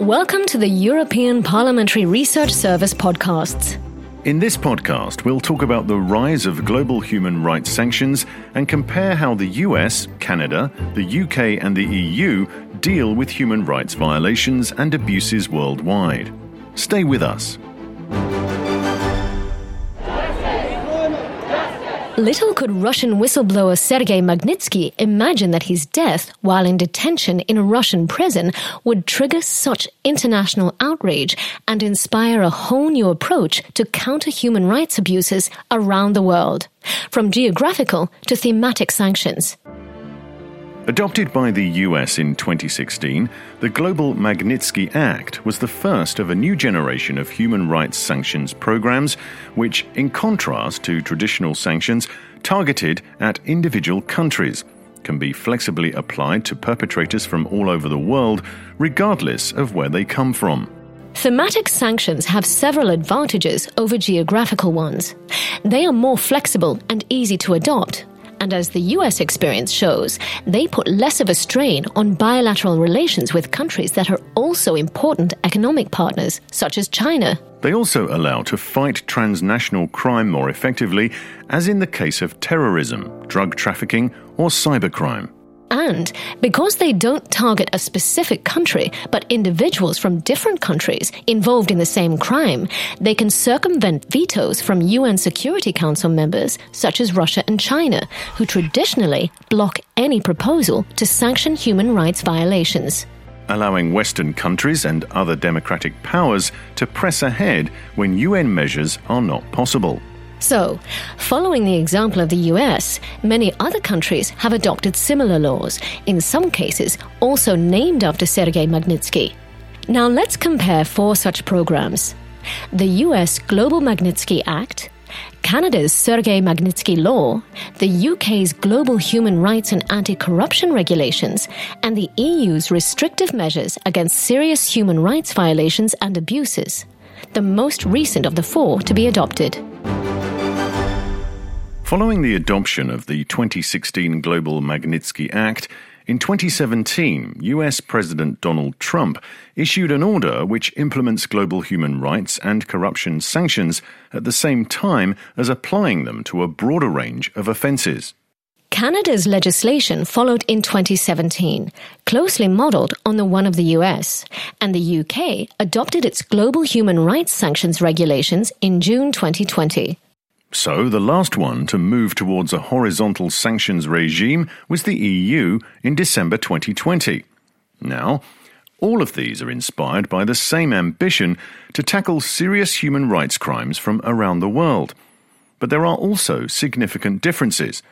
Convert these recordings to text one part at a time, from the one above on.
Welcome to the European Parliamentary Research Service podcasts. In this podcast, we'll talk about the rise of global human rights sanctions and compare how the US, Canada, the UK, and the EU deal with human rights violations and abuses worldwide. Stay with us. Little could Russian whistleblower Sergei Magnitsky imagine that his death, while in detention in a Russian prison, would trigger such international outrage and inspire a whole new approach to counter human rights abuses around the world, from geographical to thematic sanctions. Adopted by the US in 2016, the Global Magnitsky Act was the first of a new generation of human rights sanctions programs, which, in contrast to traditional sanctions targeted at individual countries, can be flexibly applied to perpetrators from all over the world, regardless of where they come from. Thematic sanctions have several advantages over geographical ones. They are more flexible and easy to adopt, and as the US experience shows, they put less of a strain on bilateral relations with countries that are also important economic partners, such as China. They also allow to fight transnational crime more effectively, as in the case of terrorism, drug trafficking, or cybercrime. And because they don't target a specific country, but individuals from different countries involved in the same crime, they can circumvent vetoes from UN Security Council members such as Russia and China, who traditionally block any proposal to sanction human rights violations. Allowing Western countries and other democratic powers to press ahead when UN measures are not possible. So, following the example of the US, many other countries have adopted similar laws, in some cases also named after Sergei Magnitsky. Now let's compare four such programs the US Global Magnitsky Act, Canada's Sergei Magnitsky Law, the UK's Global Human Rights and Anti Corruption Regulations, and the EU's restrictive measures against serious human rights violations and abuses, the most recent of the four to be adopted. Following the adoption of the 2016 Global Magnitsky Act, in 2017, US President Donald Trump issued an order which implements global human rights and corruption sanctions at the same time as applying them to a broader range of offences. Canada's legislation followed in 2017, closely modelled on the one of the US, and the UK adopted its global human rights sanctions regulations in June 2020. So, the last one to move towards a horizontal sanctions regime was the EU in December 2020. Now, all of these are inspired by the same ambition to tackle serious human rights crimes from around the world. But there are also significant differences.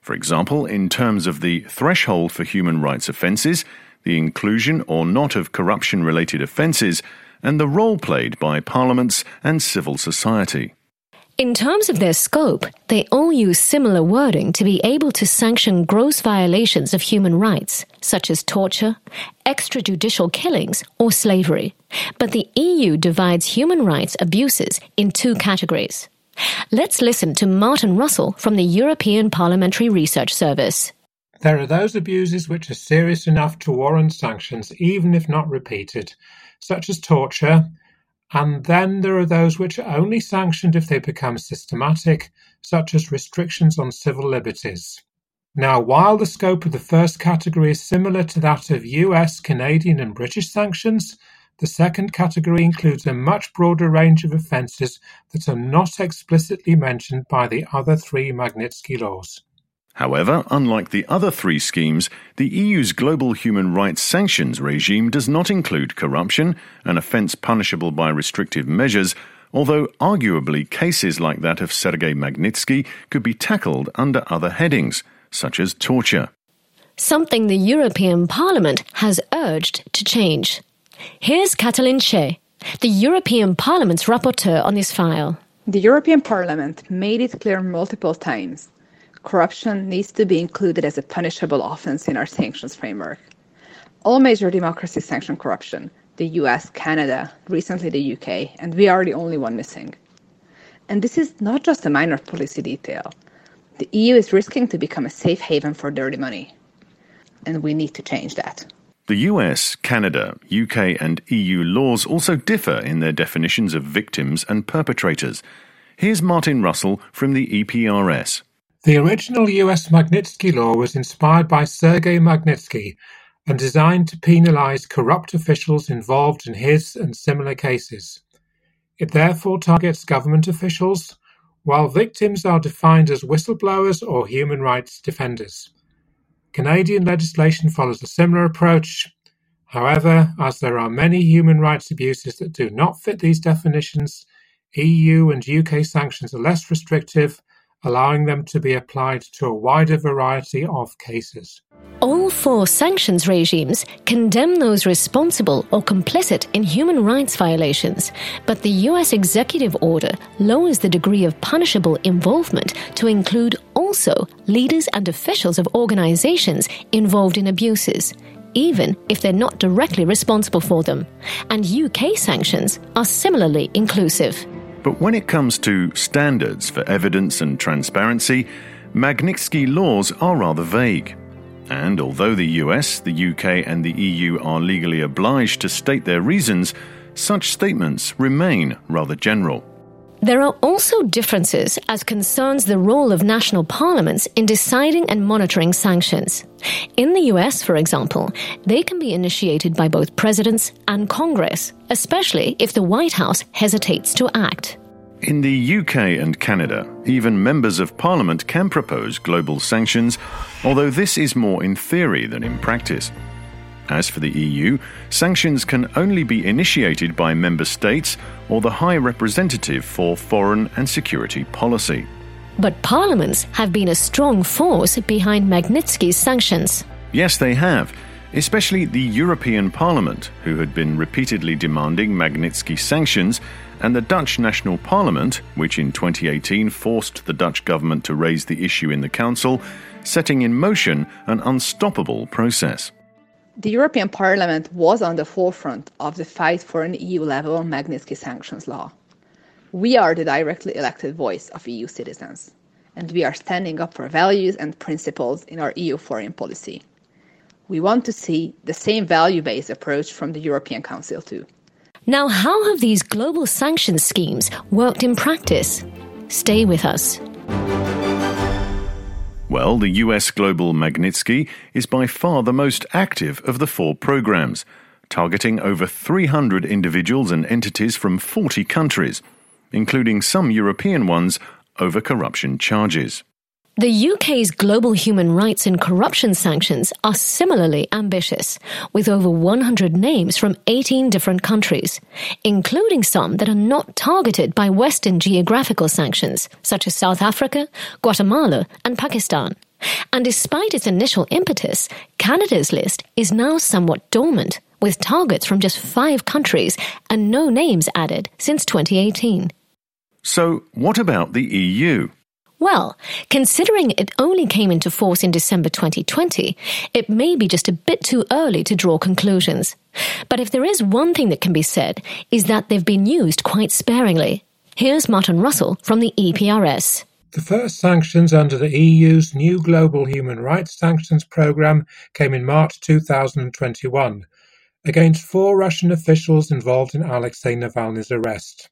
For example, in terms of the threshold for human rights offences, the inclusion or not of corruption related offences, and the role played by parliaments and civil society. In terms of their scope, they all use similar wording to be able to sanction gross violations of human rights, such as torture, extrajudicial killings, or slavery. But the EU divides human rights abuses in two categories. Let's listen to Martin Russell from the European Parliamentary Research Service. There are those abuses which are serious enough to warrant sanctions, even if not repeated, such as torture, and then there are those which are only sanctioned if they become systematic, such as restrictions on civil liberties. Now, while the scope of the first category is similar to that of US, Canadian, and British sanctions, the second category includes a much broader range of offences that are not explicitly mentioned by the other three Magnitsky laws. However, unlike the other three schemes, the EU's global human rights sanctions regime does not include corruption, an offence punishable by restrictive measures, although arguably cases like that of Sergei Magnitsky could be tackled under other headings, such as torture. Something the European Parliament has urged to change. Here's Katalin Cseh, the European Parliament's rapporteur on this file. The European Parliament made it clear multiple times corruption needs to be included as a punishable offense in our sanctions framework. All major democracies sanction corruption the US, Canada, recently the UK, and we are the only one missing. And this is not just a minor policy detail. The EU is risking to become a safe haven for dirty money. And we need to change that. The US, Canada, UK, and EU laws also differ in their definitions of victims and perpetrators. Here's Martin Russell from the EPRS. The original US Magnitsky Law was inspired by Sergei Magnitsky and designed to penalize corrupt officials involved in his and similar cases. It therefore targets government officials, while victims are defined as whistleblowers or human rights defenders. Canadian legislation follows a similar approach. However, as there are many human rights abuses that do not fit these definitions, EU and UK sanctions are less restrictive, allowing them to be applied to a wider variety of cases. All four sanctions regimes condemn those responsible or complicit in human rights violations, but the US executive order lowers the degree of punishable involvement to include also leaders and officials of organizations involved in abuses, even if they're not directly responsible for them. And UK sanctions are similarly inclusive. But when it comes to standards for evidence and transparency, Magnitsky laws are rather vague. And although the US, the UK, and the EU are legally obliged to state their reasons, such statements remain rather general. There are also differences as concerns the role of national parliaments in deciding and monitoring sanctions. In the US, for example, they can be initiated by both presidents and Congress, especially if the White House hesitates to act. In the UK and Canada, even members of parliament can propose global sanctions, although this is more in theory than in practice. As for the EU, sanctions can only be initiated by member states or the High Representative for Foreign and Security Policy. But parliaments have been a strong force behind Magnitsky's sanctions. Yes, they have, especially the European Parliament, who had been repeatedly demanding Magnitsky sanctions, and the Dutch National Parliament, which in 2018 forced the Dutch government to raise the issue in the Council, setting in motion an unstoppable process. The European Parliament was on the forefront of the fight for an EU level Magnitsky sanctions law. We are the directly elected voice of EU citizens, and we are standing up for values and principles in our EU foreign policy. We want to see the same value based approach from the European Council too. Now, how have these global sanctions schemes worked in practice? Stay with us. Well, the US Global Magnitsky is by far the most active of the four programs, targeting over 300 individuals and entities from 40 countries, including some European ones, over corruption charges. The UK's global human rights and corruption sanctions are similarly ambitious, with over 100 names from 18 different countries, including some that are not targeted by Western geographical sanctions, such as South Africa, Guatemala, and Pakistan. And despite its initial impetus, Canada's list is now somewhat dormant, with targets from just five countries and no names added since 2018. So, what about the EU? Well, considering it only came into force in December 2020, it may be just a bit too early to draw conclusions. But if there is one thing that can be said, is that they've been used quite sparingly. Here's Martin Russell from the EPRS. The first sanctions under the EU's new global human rights sanctions program came in March 2021 against four Russian officials involved in Alexei Navalny's arrest.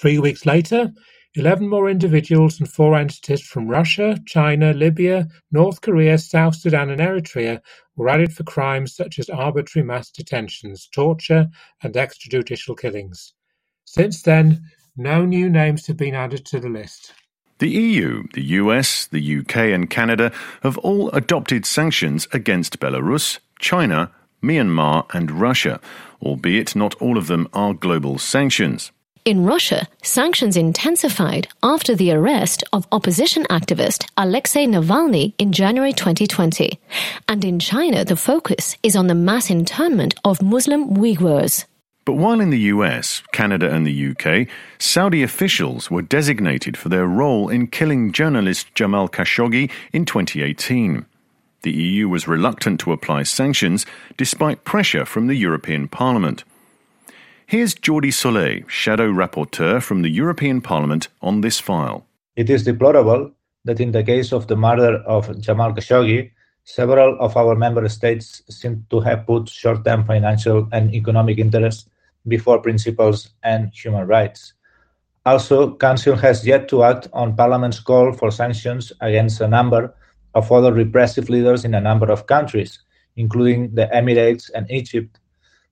Three weeks later, Eleven more individuals and four entities from Russia, China, Libya, North Korea, South Sudan and Eritrea were added for crimes such as arbitrary mass detentions, torture and extrajudicial killings. Since then, no new names have been added to the list. The EU, the US, the UK, and Canada have all adopted sanctions against Belarus, China, Myanmar, and Russia, albeit not all of them are global sanctions. In Russia, sanctions intensified after the arrest of opposition activist Alexei Navalny in January 2020. And in China, the focus is on the mass internment of Muslim Uyghurs. But while in the US, Canada, and the UK, Saudi officials were designated for their role in killing journalist Jamal Khashoggi in 2018. The EU was reluctant to apply sanctions despite pressure from the European Parliament. Here's Jordi Solé, Shadow Rapporteur from the European Parliament on this file. It is deplorable that in the case of the murder of Jamal Khashoggi, several of our member states seem to have put short term financial and economic interests before principles and human rights. Also, Council has yet to act on Parliament's call for sanctions against a number of other repressive leaders in a number of countries, including the Emirates and Egypt.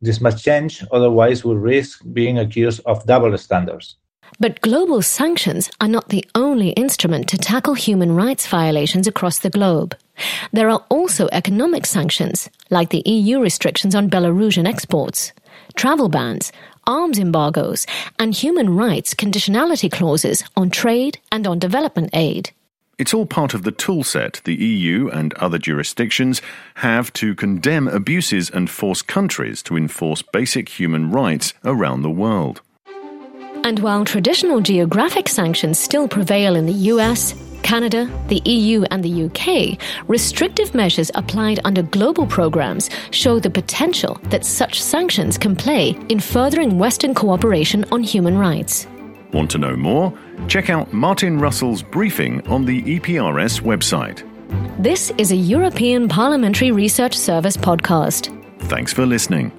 This must change, otherwise, we'll risk being accused of double standards. But global sanctions are not the only instrument to tackle human rights violations across the globe. There are also economic sanctions, like the EU restrictions on Belarusian exports, travel bans, arms embargoes, and human rights conditionality clauses on trade and on development aid. It's all part of the toolset the EU and other jurisdictions have to condemn abuses and force countries to enforce basic human rights around the world. And while traditional geographic sanctions still prevail in the US, Canada, the EU, and the UK, restrictive measures applied under global programs show the potential that such sanctions can play in furthering Western cooperation on human rights. Want to know more? Check out Martin Russell's briefing on the EPRS website. This is a European Parliamentary Research Service podcast. Thanks for listening.